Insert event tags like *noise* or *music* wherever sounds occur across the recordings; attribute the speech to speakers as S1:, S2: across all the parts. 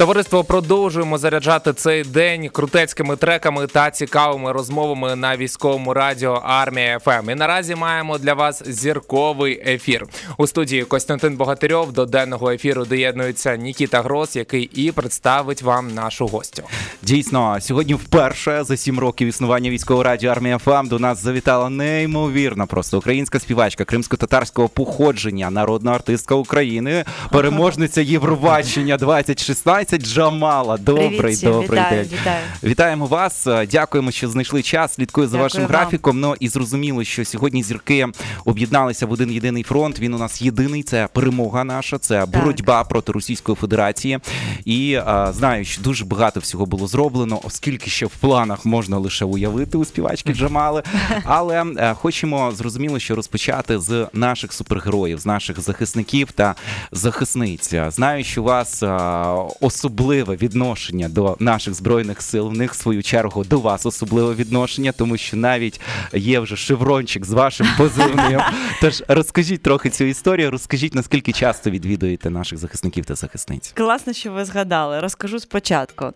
S1: Товариство продовжуємо заряджати цей день крутецькими треками та цікавими розмовами на військовому радіо Армія ФМ. І наразі маємо для вас зірковий ефір у студії Костянтин Богатирьов. До денного ефіру доєднується Нікіта Грос, який і представить вам нашу гостю.
S2: Дійсно, сьогодні вперше за сім років існування військового радіо Армія ФМ до нас завітала неймовірна просто українська співачка кримсько-татарського походження, народна артистка України, переможниця Євробачення 2016 *laughs* Джамала. Добрий,
S3: Привіт
S2: добрий
S3: вітаю,
S2: день.
S3: вітаю.
S2: Вітаємо вас. Дякуємо, що знайшли час. Слідкую за
S3: Дякую
S2: вашим
S3: вам.
S2: графіком. Ну і зрозуміло, що сьогодні зірки об'єдналися в один єдиний фронт. Він у нас єдиний. Це перемога наша, це боротьба проти Російської Федерації. І а, знаю, що дуже багато всього було зроблено, оскільки ще в планах можна лише уявити у співачки Джамали. Але е, хочемо зрозуміло, що розпочати з наших супергероїв, з наших захисників та захисниць. Знаю, що у вас а, особливе відношення до наших збройних сил. В них в свою чергу до вас особливе відношення, тому що навіть є вже шеврончик з вашим позивним. *laughs* Тож розкажіть трохи цю історію, розкажіть наскільки часто відвідуєте наших захисників та захисниць.
S3: Класно, що ви згадали. Розкажу спочатку.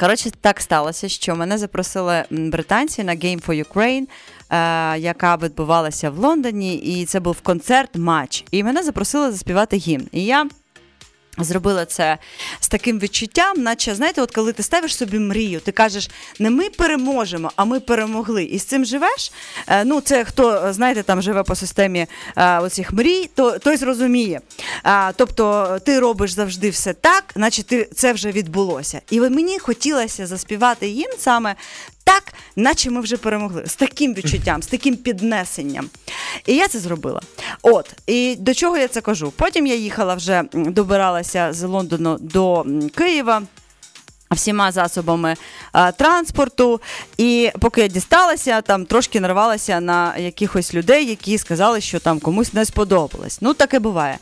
S3: Коротше, так сталося, що мене запросили британці на Game for Ukraine, е, яка відбувалася в Лондоні, і це був концерт, матч. І мене запросили заспівати гімн. І я зробила це з таким відчуттям, наче знаєте, от коли ти ставиш собі мрію, ти кажеш, не ми переможемо, а ми перемогли. І з цим живеш. Е, ну, це хто знаєте, там живе по системі е, оцих мрій, то той зрозуміє. А, тобто ти робиш завжди все так, наче ти це вже відбулося. І мені хотілося заспівати їм саме. Так, наче ми вже перемогли, з таким відчуттям, з таким піднесенням. І я це зробила. От, і до чого я це кажу? Потім я їхала вже добиралася з Лондону до Києва. Всіма засобами а, транспорту, і поки я дісталася, там трошки нарвалася на якихось людей, які сказали, що там комусь не сподобалось. Ну, таке буває.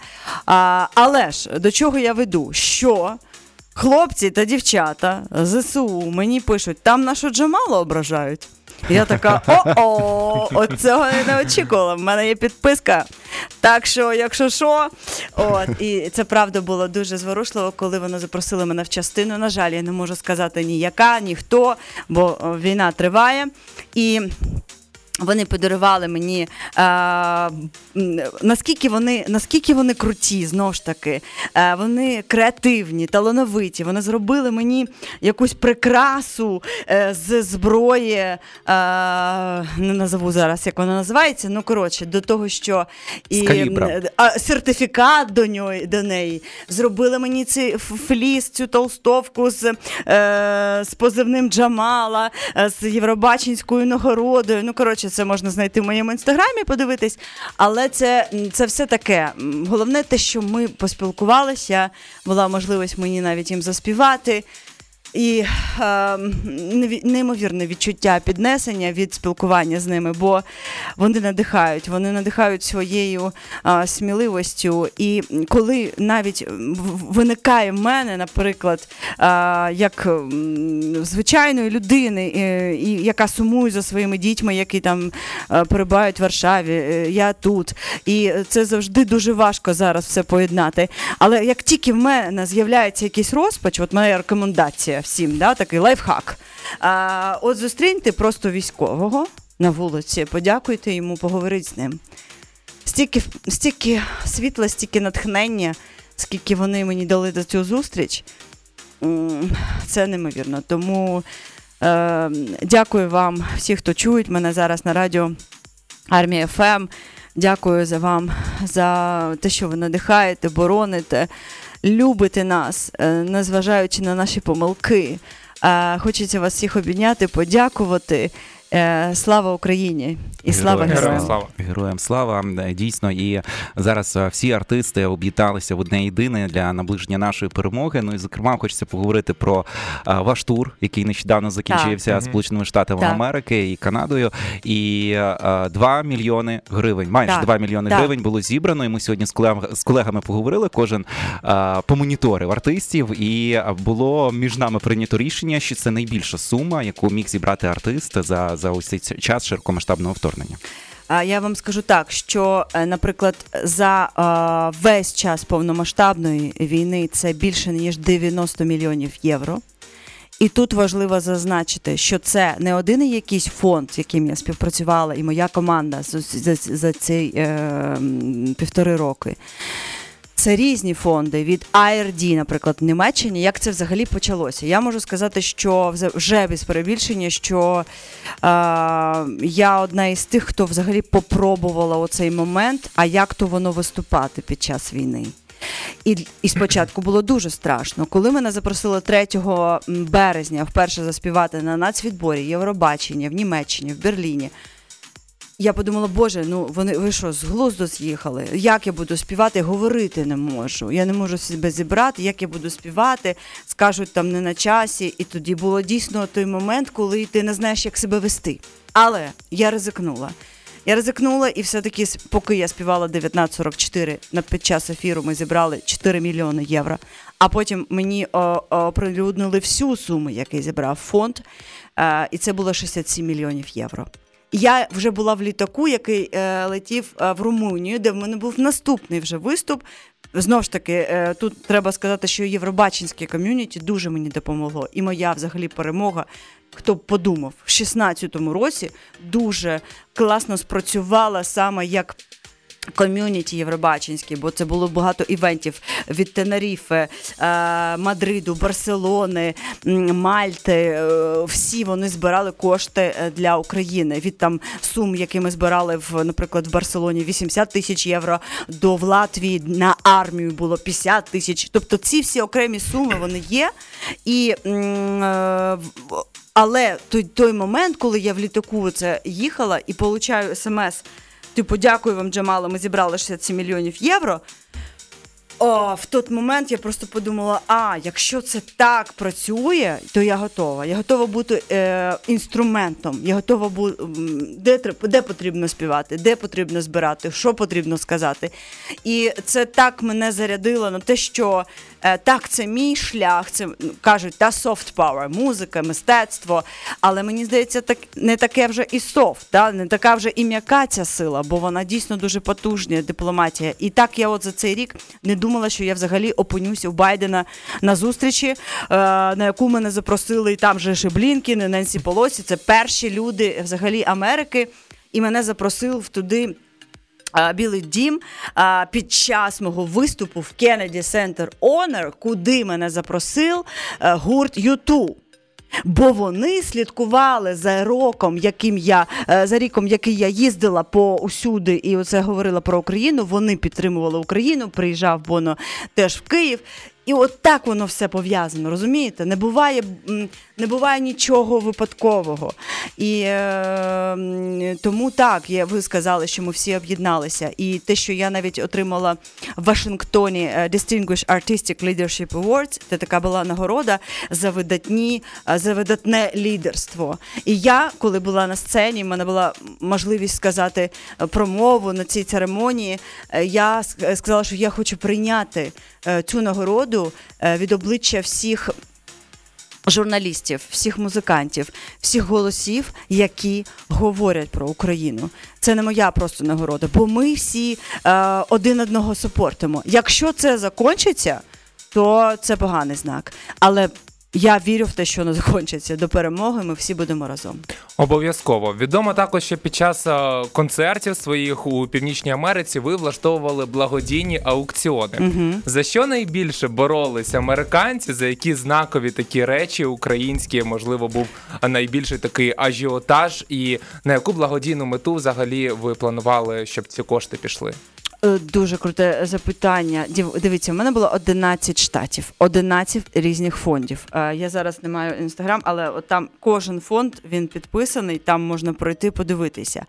S3: А, але ж до чого я веду? Що хлопці та дівчата ЗСУ мені пишуть, там нашу Джамалу ображають. Я така, о-о, от цього я не очікувала. В мене є підписка. Так що, якщо що, от і це правда було дуже зворушливо, коли вони запросили мене в частину. На жаль, я не можу сказати ні яка, ні хто, бо війна триває. І вони подарували мені е, наскільки вони наскільки вони круті, знову ж таки, е, вони креативні, талановиті. Вони зробили мені якусь прикрасу е, з зброї. Е, не назову зараз, як вона називається. Ну коротше, до того, що
S2: калібра.
S3: а, сертифікат до нього до неї. Зробили мені цей фліс, цю толстовку з, е, з позивним Джамала, з Євробачинською нагородою. Ну, коротше, це можна знайти в моєму інстаграмі, подивитись. Але це, це все таке. Головне те, що ми поспілкувалися, була можливість мені навіть їм заспівати. І е, неймовірне відчуття піднесення від спілкування з ними, бо вони надихають, вони надихають своєю е, сміливостю. І коли навіть виникає в мене, наприклад, е, як звичайної людини, е, і, яка сумує за своїми дітьми, які там е, перебувають в Варшаві, е, я тут. І це завжди дуже важко зараз все поєднати. Але як тільки в мене з'являється якийсь розпач, от моя рекомендація всім, да, такий лайфхак. А, от зустріньте просто військового на вулиці, подякуйте йому, поговоріть з ним. Стільки, стільки світла, стільки натхнення, скільки вони мені дали за цю зустріч, це неймовірно. Тому е, дякую вам, всі, хто чують мене зараз на радіо Армія ФМ. Дякую за вам за те, що ви надихаєте, бороните, любите нас, е, незважаючи на наші помилки. Е, Хочеться вас всіх обійняти, подякувати. Е, Слава Україні і слава
S2: Героям
S3: героям.
S1: слава.
S2: Героям слава Е, дійсно. І зараз е, всі артисти об'єдналися в одне єдине для наближення нашої перемоги. Ну і зокрема, хочеться поговорити про ваш тур, який нещодавно закінчився
S1: Так.
S2: Сполученими Штатами
S3: Так.
S2: Америки і Канадою. І е, 2 мільйони гривень, майже
S3: Так.
S2: 2 мільйони
S3: Так.
S2: гривень було зібрано. І ми сьогодні з колегами, з колегами поговорили. Кожен помоніторив артистів, і було між нами прийнято рішення, що це найбільша сума, яку міг зібрати артист за, за ось цей час широкомасштабного вторгнення.
S3: Я вам скажу так, що, е, наприклад, за весь час повномасштабної війни це більше ніж 90 мільйонів євро. І тут важливо зазначити, що це не один якийсь фонд, з яким я співпрацювала, і моя команда за, за, за ці е, півтори роки. Це різні фонди від IRD, наприклад, в Німеччині. Як це взагалі почалося? Я можу сказати, що вже без перебільшення, що е, я одна із тих, хто взагалі попробувала оцей момент, а як то воно виступати під час війни. І і спочатку було дуже страшно. Коли мене запросили 3 березня вперше заспівати на нацвідборі Євробачення в Німеччині, в Берліні. Я подумала, боже, ну вони ви що, з глузду з'їхали? Як я буду співати? Говорити не можу. Я не можу себе зібрати, як я буду співати, скажуть там не на часі. І тоді було дійсно той момент, коли ти не знаєш, як себе вести. Але я ризикнула. Я ризикнула, і все-таки, поки я співала 1944, на під час ефіру ми зібрали 4 мільйони євро. А потім мені оприлюднили всю суму, яку зібрав фонд, е, і це було 67 мільйонів євро. Я вже була в літаку, який е, летів е, в Румунію, де в мене був наступний вже виступ. Знову ж таки, е, тут треба сказати, що Євробачинське ком'юніті дуже мені допомогло. І моя взагалі перемога. Хто б подумав, в 16-му році дуже класно спрацювала саме як Ком'юніті Євробачинські, бо це було багато івентів від Тенеріфе, Мадриду, Барселони, Мальти. Е, всі вони збирали кошти е, для України. Від там сум, які ми збирали в, наприклад, в Барселоні 80 тисяч євро, до в Латвії на армію було 50 тисяч. Тобто ці всі окремі суми вони є. І е, але той той момент, коли я в літаку це їхала і получаю смс. Типу, дякую вам, Джамала, ми зібрали 67 мільйонів євро. О, В той момент я просто подумала: а якщо це так працює, то я готова. Я готова бути е, інструментом. Я готова бути де де потрібно співати, де потрібно збирати, що потрібно сказати. І це так мене зарядило на те, що Е, так, це мій шлях, це кажуть, та soft power, музика, мистецтво. Але мені здається, так не таке вже і софт, да? не така вже і м'яка ця сила, бо вона дійсно дуже потужна дипломатія. І так я от за цей рік не думала, що я взагалі опинюся у Байдена на зустрічі, е, на яку мене запросили і там же Шиблінкін, і Ненсі Полосі. Це перші люди взагалі Америки. І мене запросив туди Білий дім під час мого виступу в Kennedy Center Honor, куди мене запросив е, гурт YouTube. Бо вони слідкували за роком, яким я е, за ріком, який я їздила по усюди, і оце говорила про Україну. Вони підтримували Україну. Приїжджав Боно теж в Київ. І от так воно все пов'язано, розумієте? Не буває не буває нічого випадкового. І е, тому так, я, ви сказали, що ми всі об'єдналися. І те, що я навіть отримала в Вашингтоні е, Distinguished Artistic Leadership Awards, це така була нагорода за видатні, е, за видатне лідерство. І я, коли була на сцені, в мене була можливість сказати е, промову на цій церемонії. Я сказала, що я хочу прийняти цю нагороду від обличчя всіх журналістів, всіх музикантів, всіх голосів, які говорять про Україну. Це не моя просто нагорода, бо ми всі е, один одного супортимо. Якщо це закінчиться, то це поганий знак. Але я вірю в те, що воно закінчиться до перемоги. Ми всі будемо разом.
S1: Обов'язково відомо також, що під час е, концертів своїх у північній Америці ви влаштовували благодійні аукціони. Угу. За що найбільше боролись американці? За які знакові такі речі українські можливо був найбільший такий ажіотаж, і на яку благодійну мету взагалі ви планували, щоб ці кошти пішли?
S3: Е, дуже круте запитання. Дивіться, в мене було 11 штатів, 11 різних фондів. Е, я зараз не маю інстаграм, але от там кожен фонд він підписаний, там можна пройти, подивитися.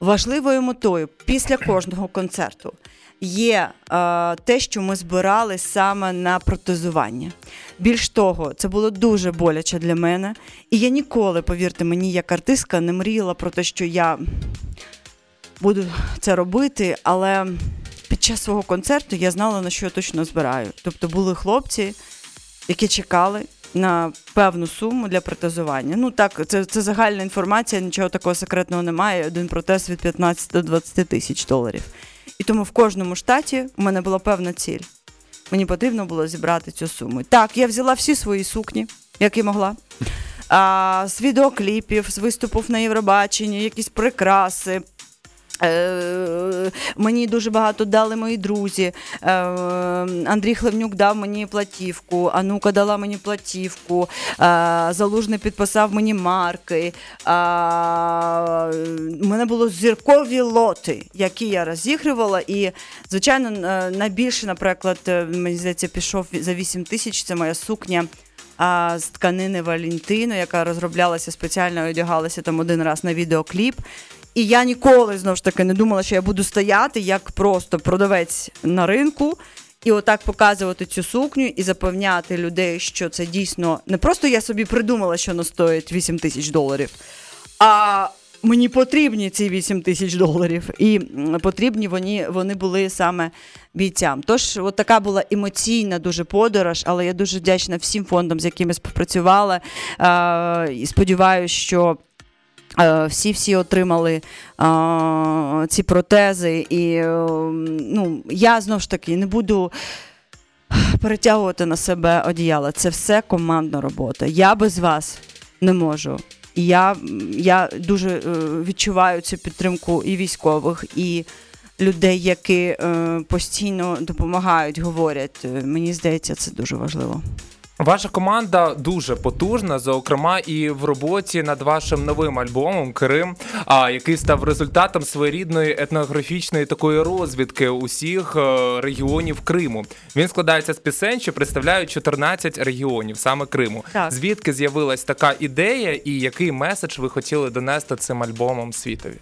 S3: Важливою метою після кожного концерту є е, те, що ми збирали саме на протезування. Більш того, це було дуже боляче для мене. І я ніколи, повірте мені, як артистка, не мріяла про те, що я буду це робити, але під час свого концерту я знала, на що я точно збираю. Тобто були хлопці, які чекали, на певну суму для протезування. Ну так, це це загальна інформація, нічого такого секретного немає. Один протез від 15 до 20 тисяч доларів. І тому в кожному штаті у мене була певна ціль. Мені потрібно було зібрати цю суму. Так, я взяла всі свої сукні, як і могла. А, З відеокліпів, з виступів на Євробаченні, якісь прикраси. Е, Мені дуже багато дали мої друзі. Е, Андрій Хлевнюк дав мені платівку, Анука дала мені платівку, е, Залужний підписав мені марки. У мене було зіркові лоти, які я розігрувала. І, звичайно, найбільше, наприклад, мені здається, пішов за 8 тисяч. Це моя сукня. А з тканини Валентино, яка розроблялася спеціально одягалася там один раз на відеокліп. І я ніколи знову ж таки не думала, що я буду стояти як просто продавець на ринку. І отак показувати цю сукню і запевняти людей, що це дійсно не просто я собі придумала, що вона стоїть 8 тисяч доларів, а мені потрібні ці 8 тисяч доларів. І потрібні вони вони були саме бійцям. Тож, от така була емоційна дуже подорож, але я дуже вдячна всім фондам, з якими співпрацювала. І сподіваюся, що. Всі всі отримали а, ці протези, і ну, я знову ж таки не буду перетягувати на себе одіяло. Це все командна робота. Я без вас не можу. Я, я дуже е, відчуваю цю підтримку і військових, і людей, які е, постійно допомагають, говорять. Мені здається, це дуже важливо.
S1: Ваша команда дуже потужна, зокрема, і в роботі над вашим новим альбомом Крим, а який став результатом своєрідної етнографічної такої розвідки усіх е, регіонів Криму. Він складається з пісень, що представляють 14 регіонів, саме Криму. Так. Звідки з'явилась така ідея, і який меседж ви хотіли донести цим альбомом світові?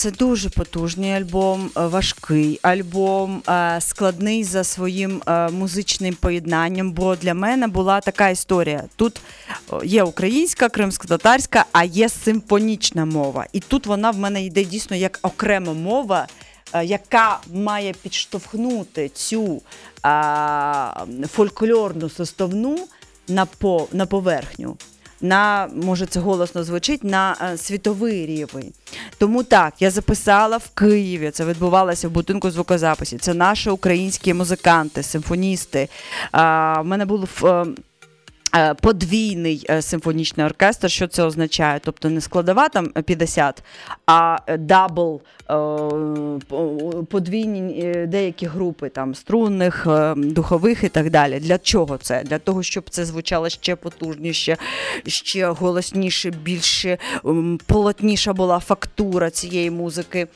S3: Це дуже потужний альбом, е, важкий альбом, е, складний за своїм е, музичним поєднанням. Бо для мене була така історія. Тут є українська, кримсько-татарська, а є симфонічна мова. І тут вона в мене йде дійсно як окрема мова, яка має підштовхнути цю фольклорну составну на поверхню на може це голосно звучить на е, світовий рівень. Тому так, я записала в Києві. Це відбувалося в будинку звукозаписі. Це наші українські музиканти, симфоністи. У мене був е, подвійний е, симфонічний оркестр, що це означає? Тобто не складова там 50, а double подвійні деякі групи там струнних, е, духових і так далі. Для чого це? Для того, щоб це звучало ще потужніше, ще голосніше, більше полотніша була фактура цієї музики.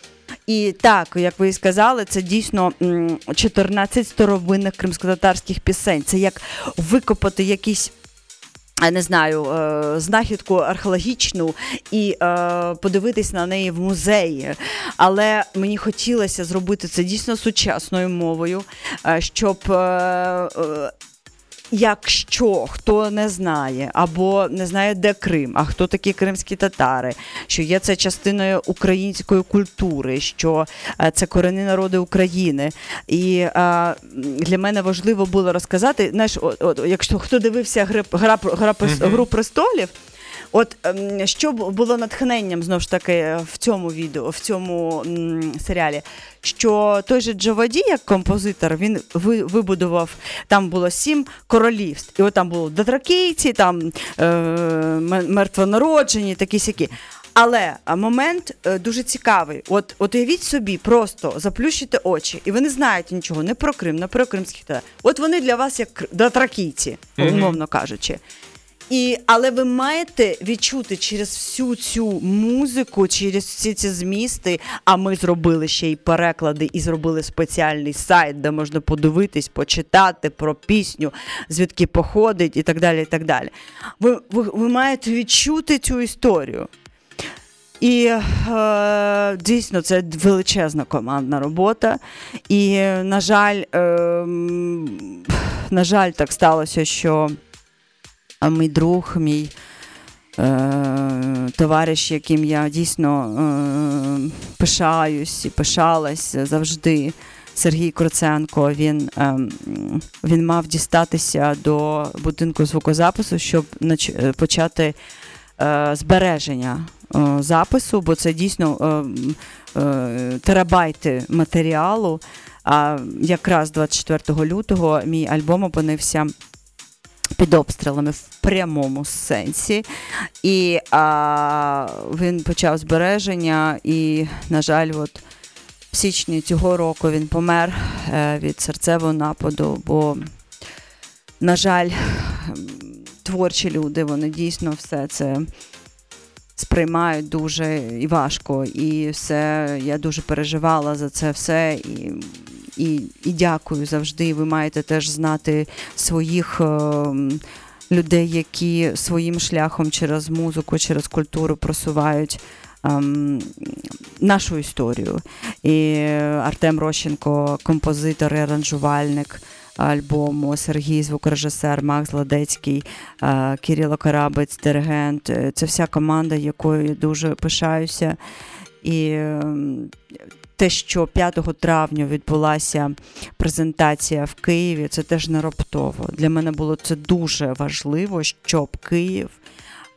S3: І так, як ви сказали, це дійсно 14 старовинних кримськотатарських пісень. Це як викопати якісь не знаю, е, знахідку археологічну і е, подивитись на неї в музеї. Але мені хотілося зробити це дійсно сучасною мовою, е, щоб Якщо хто не знає або не знає, де Крим, а хто такі кримські татари, що є це частиною української культури, що е, це корені народи України. І а, е, для мене важливо було розказати, знаєш, от, от, якщо хто дивився гри, гра, гра, гра гру престолів. От ем, що було натхненням знову ж таки в цьому відео, в цьому м, серіалі, що той же Джаваді, як композитор, він вибудував там було сім королівств, і от там було дотракійці, там е, мертвонароджені, такі сякі. Але момент е, дуже цікавий. От от уявіть собі, просто заплющите очі, і ви не знаєте нічого не про Крим, не про кримських От вони для вас як дотракійці, умовно кажучи. І, Але ви маєте відчути через всю цю музику, через всі ці змісти. А ми зробили ще й переклади, і зробили спеціальний сайт, де можна подивитись, почитати про пісню, звідки походить, і так далі. і так далі. Ви, ви, ви маєте відчути цю історію. І е, дійсно це величезна командна робота. І, на жаль, е, на жаль, так сталося, що мій друг, мій е, товариш, яким я дійсно е, пишаюсь і пишалась завжди. Сергій Кроценко. Він ем, він мав дістатися до будинку звукозапису, щоб е, почати е, збереження е, запису, бо це дійсно терабайти матеріалу. А якраз 24 лютого мій альбом опинився під обстрілами в прямому сенсі. І а, він почав збереження, і, на жаль, от в січні цього року він помер е, від серцевого нападу, бо, на жаль, творчі люди, вони дійсно все це. Сприймають дуже і важко, і все я дуже переживала за це все. І і і дякую завжди. Ви маєте теж знати своїх е, людей, які своїм шляхом через музику, через культуру просувають е, нашу історію. І Артем Рощенко, композитор і аранжувальник. Альбому Сергій, звукорежисер, Макс Ладецький, е, Кирило Карабець, диригент. Це вся команда, якою я дуже пишаюся. І те, що 5 травня відбулася презентація в Києві, це теж не раптово. Для мене було це дуже важливо, щоб Київ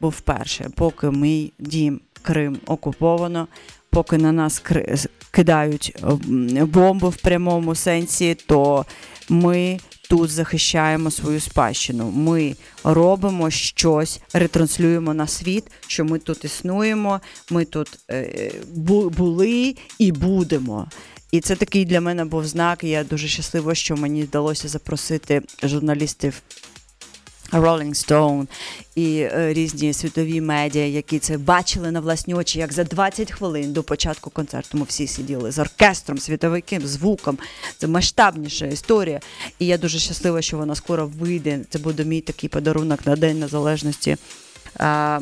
S3: був перший, поки мій дім Крим окуповано, поки на нас кидають бомби в прямому сенсі, то ми тут захищаємо свою спадщину. Ми робимо щось, ретранслюємо на світ, що ми тут існуємо, ми тут е, були і будемо. І це такий для мене був знак. і Я дуже щаслива, що мені вдалося запросити журналістів Rolling Stone і е, різні світові медіа, які це бачили на власні очі, як за 20 хвилин до початку концерту ми всі сиділи з оркестром, світовиким звуком. Це масштабніша історія. І я дуже щаслива, що вона скоро вийде. Це буде мій такий подарунок на День Незалежності. А,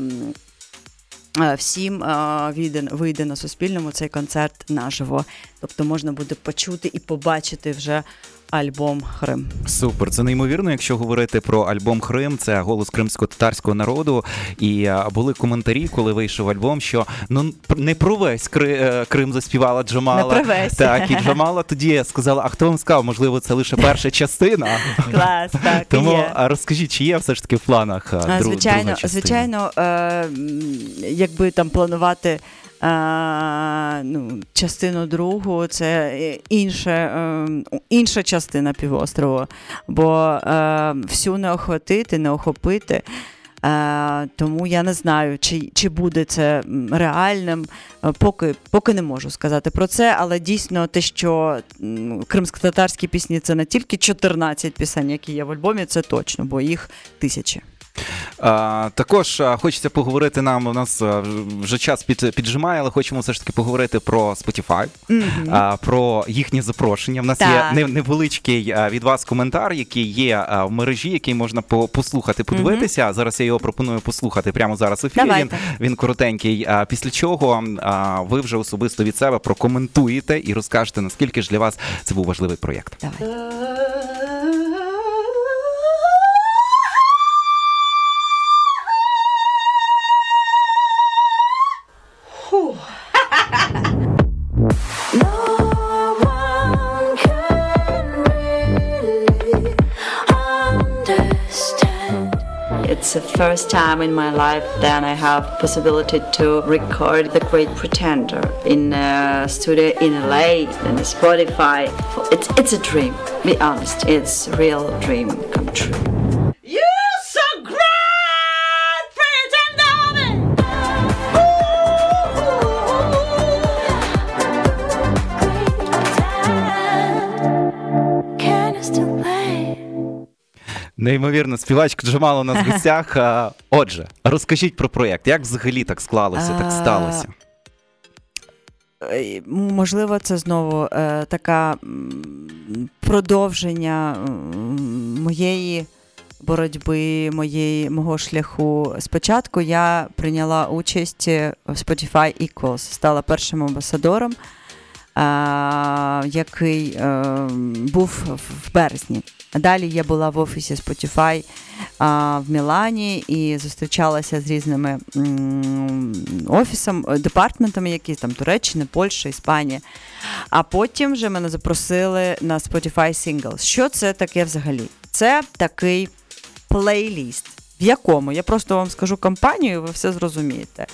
S3: Всім вийде, вийде на Суспільному цей концерт наживо. Тобто можна буде почути і побачити вже альбом Хрим.
S2: Супер, це неймовірно. Якщо говорити про альбом Хрим, це голос кримсько-татарського народу. І були коментарі, коли вийшов альбом, що ну не про весь е, Крим заспівала Джамала.
S3: Не про весь.
S2: Так, і Джамала тоді сказала: а хто вам сказав? Можливо, це лише перша частина. *laughs*
S3: Клас, так.
S2: Тому
S3: є.
S2: розкажіть, чи є все ж таки в планах? Друг,
S3: звичайно,
S2: друга
S3: звичайно, е, якби там планувати а, ну, частину другу це інше, е, інша частина півострову, бо е, всю не охватити, не охопити. Е, тому я не знаю, чи чи буде це реальним, поки поки не можу сказати про це, але дійсно те, що кримсько-татарські пісні це не тільки 14 пісень, які є в альбомі, це точно, бо їх тисячі.
S2: Також хочеться поговорити нам. У нас вже час під, піджимає, але хочемо все ж таки поговорити про Spotify, mm-hmm. про їхнє запрошення. У нас так. є невеличкий від вас коментар, який є в мережі, який можна послухати, подивитися. Mm-hmm. Зараз я його пропоную послухати прямо зараз. в ефірі. Він, він коротенький. Після чого ви вже особисто від себе прокоментуєте і розкажете, наскільки ж для вас це був важливий проєкт.
S3: Давай. The first time in my life that I have possibility to record The Great Pretender in a studio in LA and Spotify. It's it's a dream. Be honest, it's real dream come true.
S2: Неймовірно, співачка Джамала у нас в *laughs* гостях. Отже, розкажіть про проєкт. Як взагалі так склалося, так сталося?
S3: Е, можливо, це знову е, така продовження моєї боротьби, моєї, мого шляху. Спочатку я прийняла участь в Spotify Equals, стала першим амбасадором, який е, був в березні. Далі я була в офісі Spotify а, в Мілані і зустрічалася з різними офісом, е, департаментами, які там Туреччини, Польща, Іспанія. А потім вже мене запросили на Spotify Singles. Що це таке взагалі? Це такий плейліст, в якому я просто вам скажу компанію, ви все зрозумієте.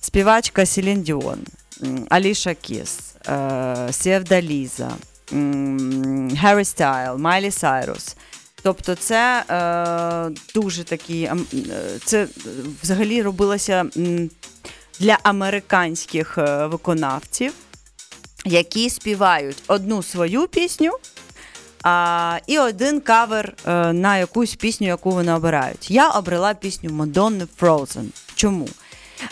S3: Співачка Селін Діон, Аліша Кіс, е, Сєвда Ліза, Харрі Стайл, Майлі Сайрус. Тобто, це е, дуже такі. е, Це взагалі робилося для американських е, виконавців, які співають одну свою пісню. А, і один кавер е, на якусь пісню, яку вони обирають. Я обрала пісню Мадонни Frozen. Чому?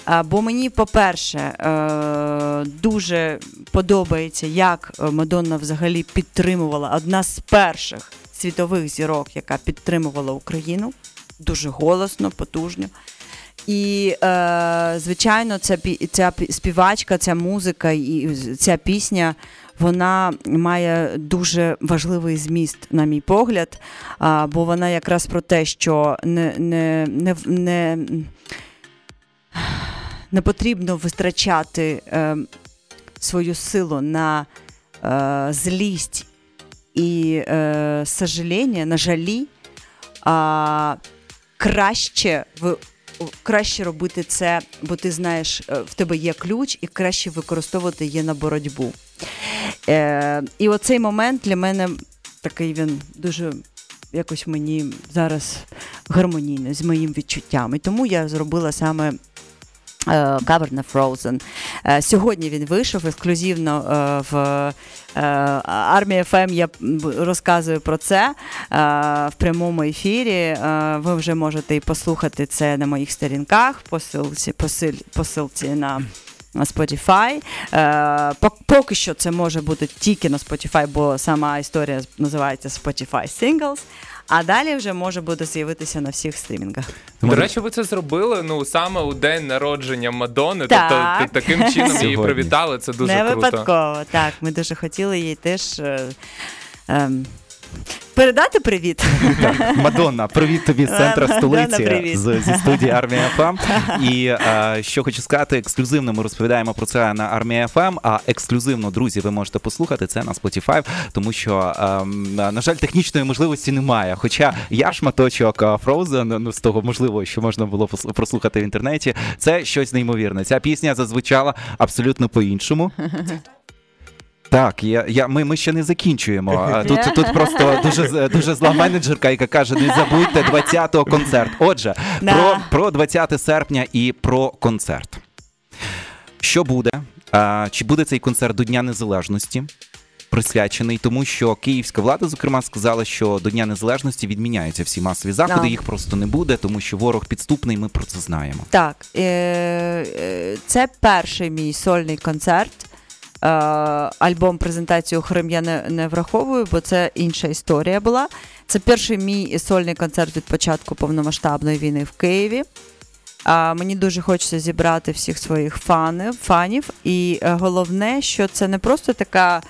S3: А, бо мені, по-перше, е, дуже подобається, як е, Мадонна взагалі підтримувала одна з перших світових зірок, яка підтримувала Україну дуже голосно, потужно. І, е, звичайно, ця, ця співачка, ця музика і ця пісня, вона має дуже важливий зміст, на мій погляд, бо вона якраз про те, що не, не, не, не, не потрібно витрачати е, свою силу на е, злість і е, сожаління, на жалі, а краще в краще робити це, бо ти знаєш, е, в тебе є ключ, і краще використовувати її на боротьбу. Е, і оцей момент для мене такий він дуже якось мені зараз гармонійний з моїм відчуттям. І тому я зробила саме. Е, Кавер на Frozen. Е, Сьогодні він вийшов ексклюзивно е, в Армії ФМ. Я розказую про це в прямому ефірі. Ви вже можете послухати це на моїх сторінках, по силці, по сил, по силці на. На Spotify. Поки що це може бути тільки на Spotify, бо сама історія називається Spotify Singles. А далі вже може буде з'явитися на всіх стрімінгах.
S1: До речі, ви це зробили ну саме у день народження Мадони.
S3: Так.
S1: Тобто таким чином її привітали. Це дуже
S3: Не
S1: круто.
S3: випадково. Так, ми дуже хотіли їй теж. Е, ем, Передати привіт.
S2: Мадонна, привіт тобі з центру столиці з, зі студії Армія ФМ. *laughs* І е, що хочу сказати, ексклюзивно ми розповідаємо про це на Армія ФМ. А ексклюзивно, друзі, ви можете послухати це на Spotify, тому що, ем, на жаль, технічної можливості немає. Хоча я шматочок е, Frozen, ну з того можливо, що можна було прослухати в інтернеті. Це щось неймовірне. Ця пісня зазвучала абсолютно по-іншому. *laughs* Так, я, я, ми, ми ще не закінчуємо. А, Тут, тут просто дуже, дуже зла менеджерка, яка каже: не забудьте 20-го концерт. Отже,
S3: Да.
S2: про, про 20 серпня і про концерт. Що буде? А, чи буде цей концерт до Дня Незалежності? Присвячений, тому що київська влада, зокрема, сказала, що до Дня Незалежності відміняються всі масові заходи,
S3: Да.
S2: їх просто не буде, тому що ворог підступний, ми про це знаємо.
S3: Так, е, е, це перший мій сольний концерт. Е, альбом презентацію Хрим я не, не враховую, бо це інша історія була. Це перший мій сольний концерт від початку повномасштабної війни в Києві. А, мені дуже хочеться зібрати всіх своїх фанів, фанів. І е, головне, що це не просто така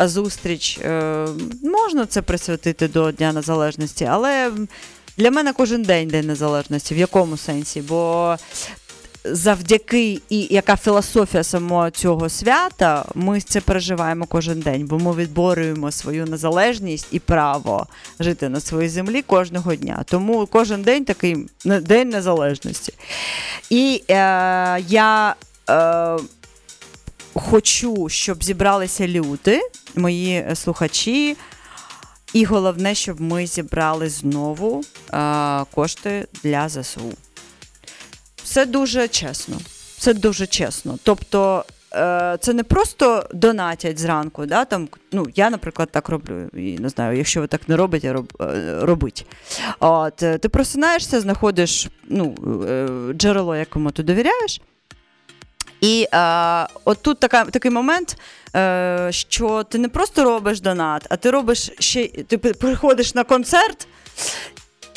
S3: е, зустріч. Можна це присвятити до Дня Незалежності, але для мене кожен день День Незалежності. В якому сенсі? Бо завдяки і яка філософія самого цього свята, ми це переживаємо кожен день, бо ми відборюємо свою незалежність і право жити на своїй землі кожного дня. Тому кожен день такий день незалежності. І е, я е, хочу, щоб зібралися люди, мої слухачі. І головне, щоб ми зібрали знову е, кошти для ЗСУ. Все дуже чесно. Все дуже чесно. Тобто, е, це не просто донатять зранку. Да, там, ну, я, наприклад, так роблю. І не знаю, якщо ви так не робите, роб, е, робить. От, е, ти просинаєшся, знаходиш ну, джерело, якому ти довіряєш. І е, от тут така, такий момент, е, що ти не просто робиш донат, а ти робиш ще ти приходиш на концерт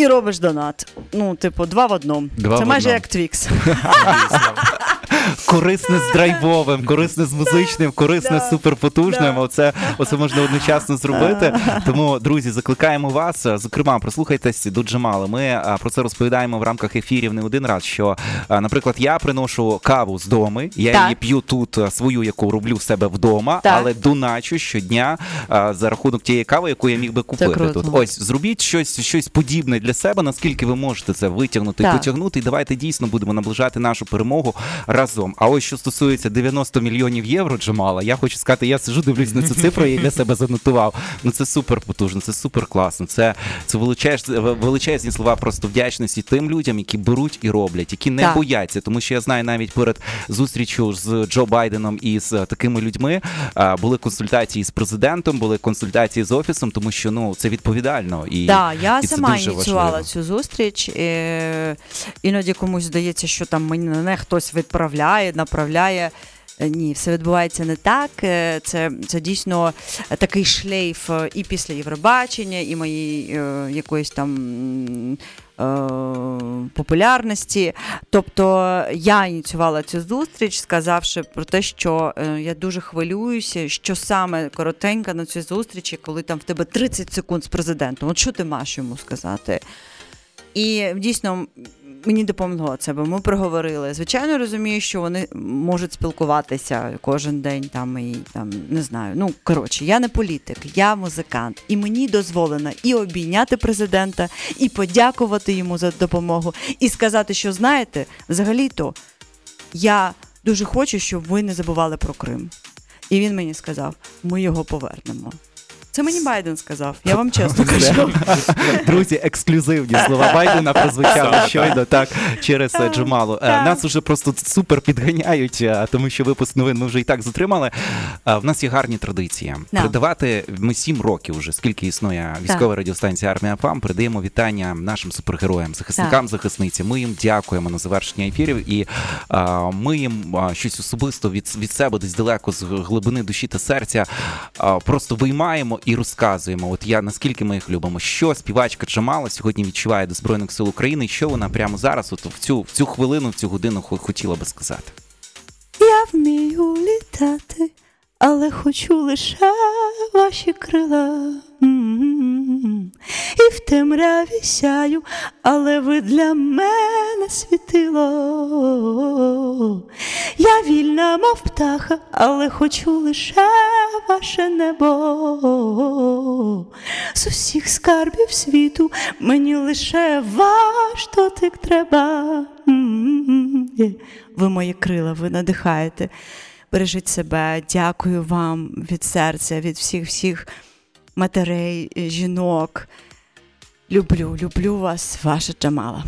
S3: і робиш донат. Ну, типу, два в одному.
S2: Два
S3: Це
S2: в
S3: майже
S2: одному.
S3: як Твікс.
S2: Корисне з драйвовим, корисне з музичним, корисне з суперпотужним. Оце, оце можна одночасно зробити. Тому, друзі, закликаємо вас. Зокрема, прислухайтесь до Джамала. Ми про це розповідаємо в рамках ефірів не один раз. Що, наприклад, я приношу каву з дому, я
S3: Так.
S2: її п'ю тут свою, яку роблю в себе вдома,
S3: Так.
S2: але доначу щодня за рахунок тієї кави, яку я міг би купити тут. Ось зробіть щось, щось подібне для себе, наскільки ви можете це витягнути
S3: Так.
S2: потягнути. І давайте дійсно будемо наближати нашу перемогу разом. А ось що стосується 90 мільйонів євро, Джамала, я хочу сказати, я сижу, дивлюсь на цю цифру, я для себе занотував. Ну це супер потужно, це супер класно. Це, це величезні, величезні слова просто вдячності тим людям, які беруть і роблять, які не
S3: Так.
S2: бояться. Тому що я знаю навіть перед зустрічю з Джо Байденом і з такими людьми а, були консультації з президентом, були консультації з офісом, тому що ну це відповідально і
S3: Так, я
S2: і це
S3: сама
S2: дуже
S3: ініціювала
S2: важливо.
S3: цю зустріч. Е, іноді комусь здається, що там мене хтось відправляє, направляє. Е, Ні, все відбувається не так. Е, Це, це дійсно такий шлейф е, і після Євробачення, і моєї е, якоїсь там е, популярності. Тобто я ініціювала цю зустріч, сказавши про те, що е, я дуже хвилююся, що саме коротенько на цій зустрічі, коли там в тебе 30 секунд з президентом. От що ти маєш йому сказати? І дійсно мені допомогло це, бо ми проговорили. Звичайно, розумію, що вони можуть спілкуватися кожен день там і там не знаю. Ну коротше, я не політик, я музикант, і мені дозволено і обійняти президента, і подякувати йому за допомогу, і сказати, що знаєте, взагалі-то я дуже хочу, щоб ви не забували про Крим. І він мені сказав: ми його повернемо. Це мені Байден сказав. Я вам чесно *laughs* кажу.
S2: Друзі, ексклюзивні слова *laughs* Байдена прозвучали щойно так через е, Джамалу. Е. Нас уже просто супер підганяють, е, тому що випуск новин ми вже і так затримали. В нас є гарні традиції.
S3: Да.
S2: Передавати ми сім років вже, скільки існує військова радіостанція Армія ФАМ. Передаємо вітання нашим супергероям, захисникам, захисницям. Ми їм дякуємо на завершення ефірів, і ми їм щось особисто від, від себе, десь далеко з глибини душі та серця, просто виймаємо і розказуємо. От я наскільки ми їх любимо, що співачка Джамала сьогодні відчуває до збройних сил України, що вона прямо зараз, от в цю в цю хвилину, в цю годину хо- хотіла би сказати.
S3: Я вмію літати, але хочу лише ваші крила. М-м-м. В темряві сяю, але ви для мене світило. Я вільна, мов птаха, але хочу лише ваше небо. З усіх скарбів світу мені лише ваш дотик треба. Ви мої крила, ви надихаєте. Бережіть себе, дякую вам від серця, від всіх всіх матерей, жінок. Люблю, люблю вас, ваша Джамала.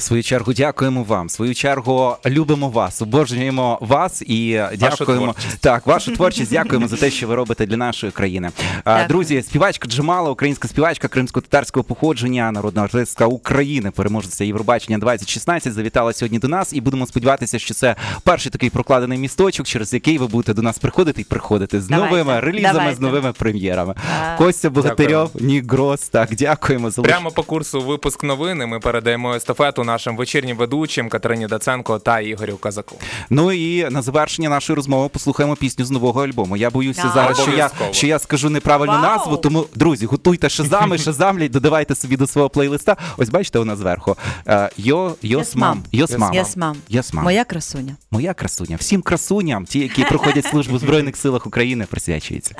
S2: В свою чергу дякуємо вам. В свою чергу любимо вас, обожнюємо вас і дякуємо
S1: творчість.
S2: так. Вашу творчість дякуємо за те, що ви робите для нашої країни.
S3: Дякую.
S2: Друзі, співачка Джамала, українська співачка кримсько-татарського походження, народна артистка України, переможеця Євробачення 2016, завітала сьогодні до нас, і будемо сподіватися, що це перший такий прокладений місточок, через який ви будете до нас приходити і приходити з
S3: Давайте,
S2: новими релізами, з новими прем'єрами. Костя Богатирьов, Нік Грос. Так, дякуємо за
S1: Прямо по курсу випуск новини ми передаємо естафету нашим вечірнім ведучим Катерині Даценко та Ігорю Казаку.
S2: Ну і на завершення нашої розмови послухаємо пісню з нового альбому. Я боюся
S3: Так.
S2: зараз, що я,
S1: Обов'язково.
S2: що я скажу неправильну
S3: Вау.
S2: назву. Тому, друзі, готуйте шазами, *laughs* шазамлять, додавайте собі до свого плейлиста. Ось бачите, вона зверху. Е, Йо, йосмам. Йосмам.
S3: Ясмам.
S2: Ясмам.
S3: Моя красуня.
S2: Моя красуня. Всім красуням, ті, які проходять службу в Збройних силах України, присвячується.